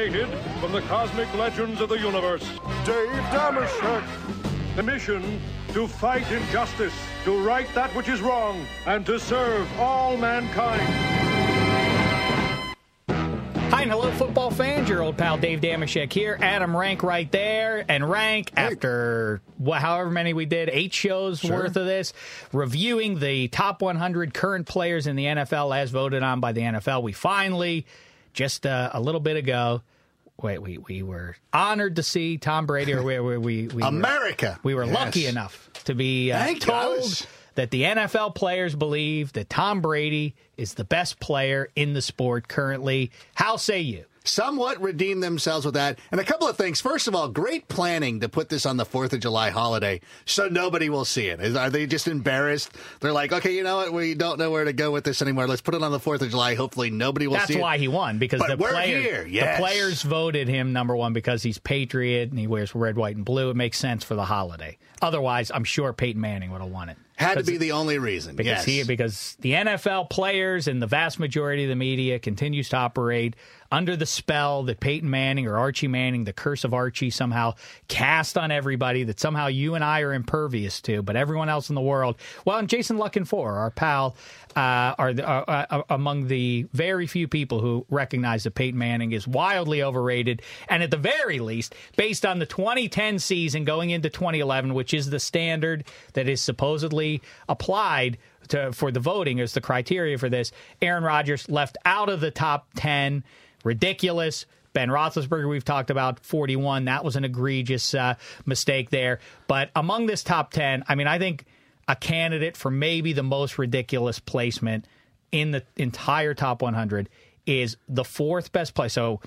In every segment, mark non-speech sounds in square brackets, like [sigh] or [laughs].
Created from the cosmic legends of the universe, Dave Dameshek. The mission to fight injustice, to right that which is wrong, and to serve all mankind. Hi and hello, football fans. Your old pal Dave Dameshek here. Adam Rank right there. And Rank, after wh- however many we did, eight shows worth of this, reviewing the top 100 current players in the NFL as voted on by the NFL. We finally, just uh, a little bit ago, wait, we, we were honored to see Tom Brady, or we, we, we, we America. Were, we were Yes. lucky enough to be uh, Thank you. I told was- that the NFL players believe that Tom Brady is the best player in the sport currently. How say you? Somewhat redeem themselves with that. And a couple of things. First of all, great planning to put this on the 4th of July holiday so nobody will see it. Is, are they just embarrassed? They're like, okay, you know what? We don't know where to go with this anymore. Let's put it on the 4th of July. Hopefully nobody will That's see it. That's why he won because But the we're player- here, yes. the players voted him number one because he's patriot and he wears red, white, and blue. It makes sense for the holiday. Otherwise, I'm sure Peyton Manning would have won it. Had to be the only reason. because yes. he because the NFL players and the vast majority of the media continues to operate under the spell that Peyton Manning or Archie Manning, the curse of Archie, somehow cast on everybody that somehow you and I are impervious to, but everyone else in the world. Well, and Jason La Canfora, our pal, uh, are, the, are uh, among the very few people who recognize that Peyton Manning is wildly overrated, and at the very least, based on the 2010 season going into 2011, which is the standard that is supposedly applied to, for the voting is the criteria for this. Aaron Rodgers left out of the top 10. Ridiculous. Ben Roethlisberger, we've talked about 41. That was an egregious uh, mistake there. But among this top 10, I mean, I think a candidate for maybe the most ridiculous placement in the entire top 100 is the fourth best play. So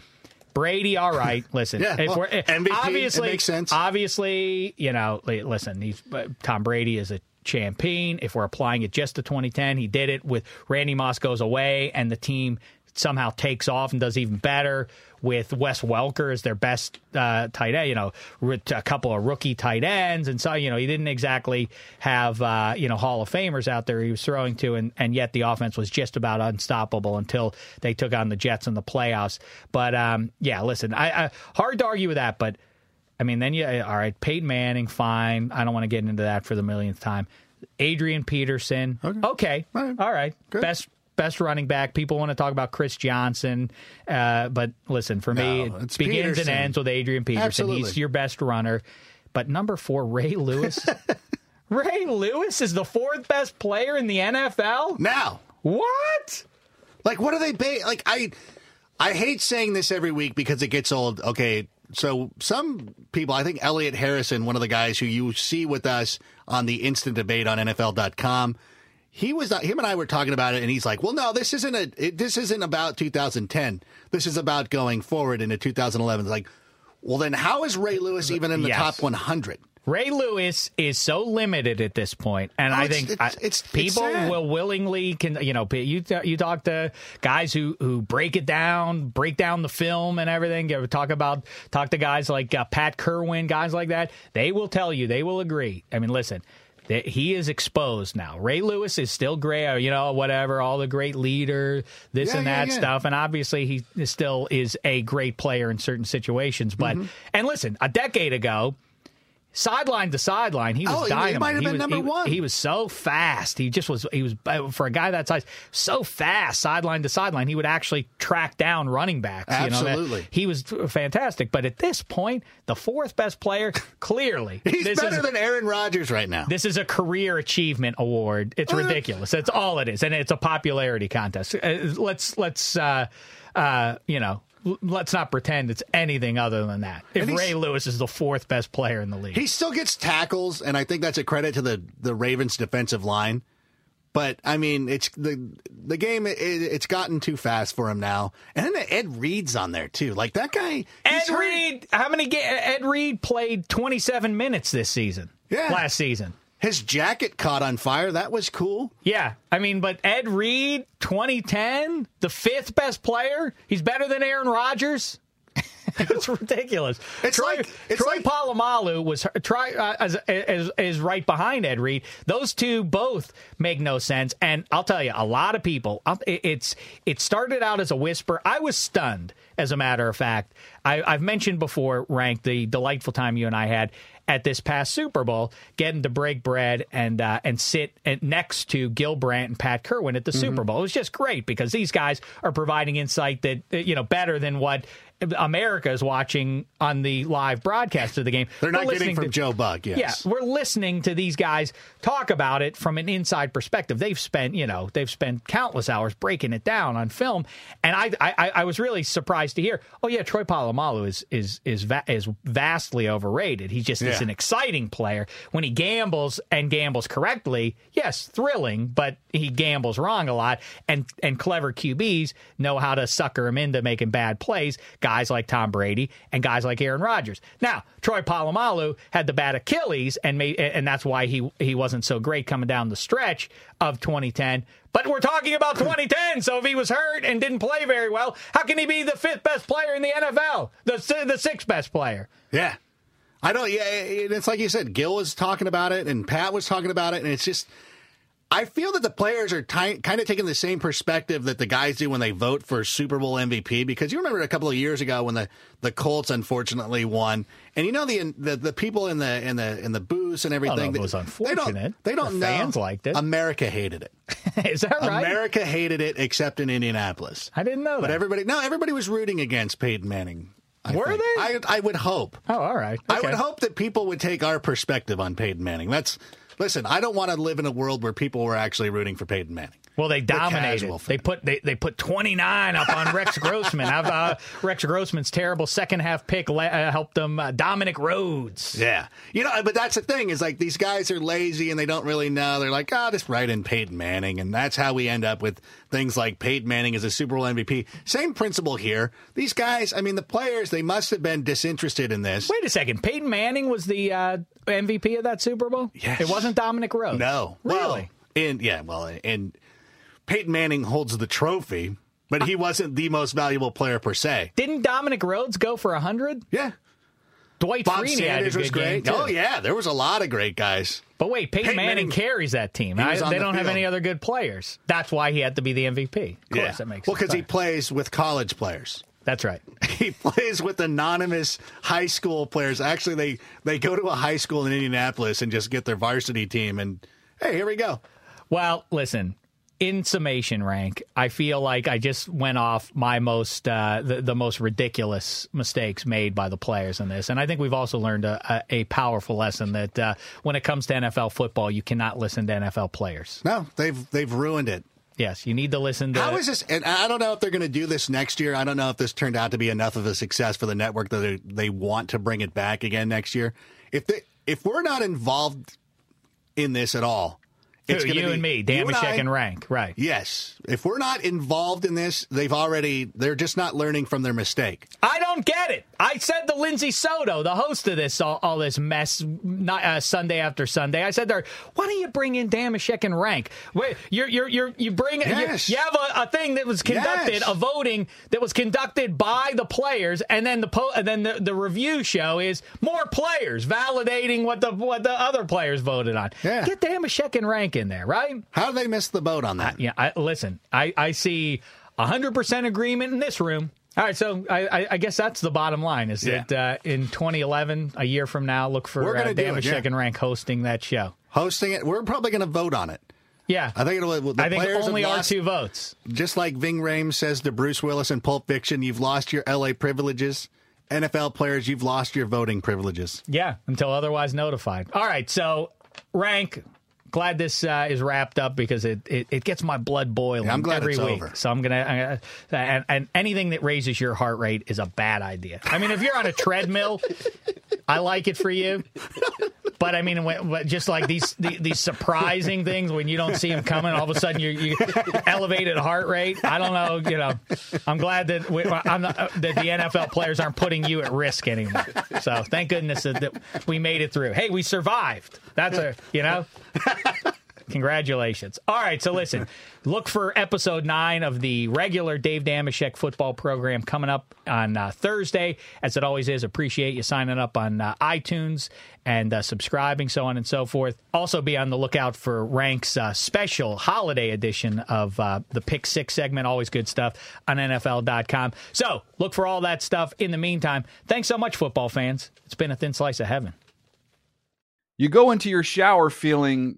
Brady, all right. [laughs] Listen, Yeah, well, MVP, obviously, makes sense. Obviously, you know, listen, he's, uh, Tom Brady is a champion. If we're applying it just to 2010, he did it with Randy Moss goes away and the team somehow takes off and does even better with Wes Welker as their best uh, tight end. You know, with a couple of rookie tight ends, and so you know he didn't exactly have uh, you know Hall of Famers out there he was throwing to, and and yet the offense was just about unstoppable until they took on the Jets in the playoffs. But um, yeah, listen, I, I hard to argue with that, but. I mean, then you all right. Peyton Manning, fine. I don't want to get into that for the millionth time. Adrian Peterson, okay, All right. all right. Best best running back. People want to talk about Chris Johnson, uh, but listen, for me, No, it begins Peterson. and ends with Adrian Peterson. Absolutely. He's your best runner. But number four, Ray Lewis. [laughs] Ray Lewis is the fourth best player in the NFL. now, What? Like, what are they ba- like? I I hate saying this every week because it gets old. Okay, so some people, I think Elliot Harrison, one of the guys who you see with us on the instant debate on NFL.com, he was him and I were talking about it, and he's like, "Well, no, this isn't a it, this isn't about 2010. This is about going forward into 2011." It's like, well, then how is Ray Lewis even in the Yes. top 100? Ray Lewis is so limited at this point, and Oh, I think it's- it's- it's people will willingly can you know you you talk to guys who who break it down, break down the film and everything. You talk about talk to guys like uh, Pat Kirwan, guys like that. They will tell you, they will agree. I mean, listen. That He is exposed now. Ray Lewis is still great, uh, you know, whatever, all the great leader, this Yeah, and yeah, that yeah. stuff. And obviously, he still is a great player in certain situations. But, Mm-hmm. and listen, a decade ago, sideline to sideline, he was Oh, he- he might have been was, number he- one. He was so fast. He just was. He was uh, for a guy that size, so fast, sideline to sideline. He would actually track down running backs. You know, that- Absolutely. he was fantastic. But at this point, the fourth best player, clearly, [laughs] He's better is, than Aaron Rodgers right now. this is a career achievement award. It's Oh, ridiculous. That's all it is, and it's a popularity contest. Uh, let's let's uh, uh, you know. Let's not pretend it's anything other than that. If Ray Lewis is the fourth best player in the league, He still gets tackles, and I think that's a credit to the the Ravens defensive line. But I mean, it's the the game. It, it's gotten too fast for him now, and then Ed Reed's on there too. Like that guy, Ed. Reed, how many? Ga- Ed Reed played 27 minutes this season. Yeah. last season. His jacket caught on fire. That was cool. Yeah, I mean, but Ed Reed, 2010, the fifth best player. He's better than Aaron Rodgers. [laughs] it's ridiculous. It's Troy, like- it's Troy like- Polamalu was Troy uh, as, as, is right behind Ed Reed. Those two both make no sense, and I'll tell you, a lot of people. It- It's it started out as a whisper. I was stunned, as a matter of fact. I, I've mentioned before, Rank, the delightful time you and I had at this past Super Bowl, getting to break bread and uh, and sit at, next to Gil Brandt and Pat Kirwan at the Super Bowl. It was just great because these guys are providing insight that uh, you know better than what America is watching on the live broadcast of the game. They're not getting listening from to- Joe Buck. Yes. yeah, we're listening to these guys talk about it from an inside perspective. They've spent, you know, they've spent countless hours breaking it down on film, and I, I, I was really surprised to hear, oh yeah, Troy Polamalu is is is va- is vastly overrated. He just is an exciting player when he gambles and gambles correctly. Yes, thrilling, but he gambles wrong a lot, and and clever QBs know how to sucker him into making bad plays. Guys like Tom Brady and guys like Aaron Rodgers. Now, Troy Polamalu had the bad Achilles, and and that's why he he wasn't so great coming down the stretch of 2010. But we're talking about 2010, so if he was hurt and didn't play very well, how can he be the fifth best player in the NFL, the the sixth best player? Yeah. I don't. Yeah, it's like you said. Gil was talking about it, and Pat was talking about it, and it's just. I feel that the players are ti kind of taking the same perspective that the guys do when they vote for Super Bowl MVP. Because you remember a couple of years ago when the, the Colts unfortunately won, and you know the the, the people in the in the in the booths and oh, everything. if it was they- unfortunate. They don't, they don't The know. fans liked it. America hated it. [laughs] Is that right? America hated it, except in Indianapolis. I didn't know But that. everybody, no, everybody was rooting against Peyton Manning. I Were think. they? I, I would hope. oh, all right. I would hope that people would take our perspective on Peyton Manning. That's listen. I don't want to live in a world where people were actually rooting for Peyton Manning. Well, they dominated. casual They put they, they put 29 up on Rex [laughs] Grossman. I've, uh, Rex Grossman's terrible second half pick uh, helped them. Uh, Dominic Rhodes. Yeah, you know, but that's the thing is like these guys are lazy and they don't really know. They're like, oh, just write in Peyton Manning, and that's how we end up with things like Peyton Manning as a Super Bowl MVP. Same principle here. These guys, I mean, the players, they must have been disinterested in this. Wait a second. Peyton Manning was the uh, MVP of that Super Bowl. Yes. It wasn't Dominic Rhodes. No, really. Well, and yeah, well, and Peyton Manning holds the trophy, but he wasn't the most valuable player per se. Didn't Dominic Rhodes go for hundred? Yeah. Dwight Bob Freeney had a Sanders good was great. Oh yeah, there was a lot of great guys. But wait, Peyton, Peyton Manning, Manning- carries that team. I- they the don't have any other good players. That's why he had to be the MVP. Of course, that makes well because he plays with college players. That's right. [laughs] He plays with anonymous high school players. Actually, they they go to a high school in Indianapolis and just get their varsity team. And hey, here we go. Well, listen. In summation, rank, I feel like I just went off my most uh, the, the most ridiculous mistakes made by the players in this, and I think we've also learned a, a, a powerful lesson that uh, when it comes to NFL football, you cannot listen to NFL players. No, they've they've ruined it. Yes, you need to listen to. How is this? And I don't know if they're going to do this next year. I don't know if this turned out to be enough of a success for the network that they, they want to bring it back again next year. If they if we're not involved in this at all, It's you be and me, Dameshek I. and Rank, right? Yes. If we're not involved in this, they've already, they're just not learning from their mistake. I don't get it. I said to Lindsay Soto, the host of this, all, all this mess, not, uh, Sunday after Sunday. I said to her, "Why don't you bring in Dameshek and Rank? Wait, you're you're you're you bring Yes. you, you have a, a thing that was conducted, Yes. a voting that was conducted by the players, and then the po- and then the, the review show is more players validating what the what the other players voted on. Yeah. Get Dameshek and Rank in there, right? How do they miss the boat on that? Yeah, I, listen, I, I see 100% agreement in this room. All right, so I, I, I guess that's the bottom line is Yeah. that uh, in 2011, a year from now, look for uh, gonna do it, Dameshek yeah. and Rank hosting that show. Hosting it, we're probably going to vote on it. Yeah. I think it'll, the I think players only have our two votes. just like Ving Rhames says to Bruce Willis in Pulp Fiction, you've lost your LA privileges. NFL players, you've lost your voting privileges. Yeah, until otherwise notified. All right, so Rank, glad this uh, is wrapped up because it, it, it gets my blood boiling Yeah, I'm glad every it's week. over. So I'm gonna, I'm gonna and, and anything that raises your heart rate is a bad idea. I mean, if you're on a treadmill, I like it for you. But I mean, when, just like these the, these surprising things when you don't see them coming, all of a sudden you elevated heart rate. I don't know. You know, I'm glad that we, I'm not, uh, that the NFL players aren't putting you at risk anymore. So thank goodness that, that we made it through. Hey, we survived. That's a you know. Congratulations. All right, so listen, [laughs] look for episode nine of the regular Dave Dameshek football program coming up on uh, Thursday. As it always is, appreciate you signing up on uh, iTunes and uh, subscribing, so on and so forth. Also, be on the lookout for Rank's uh, special holiday edition of uh, the Pick Six segment. Always good stuff on NFL.com. So look for all that stuff. In the meantime, thanks so much, football fans. It's been a thin slice of heaven. You go into your shower feeling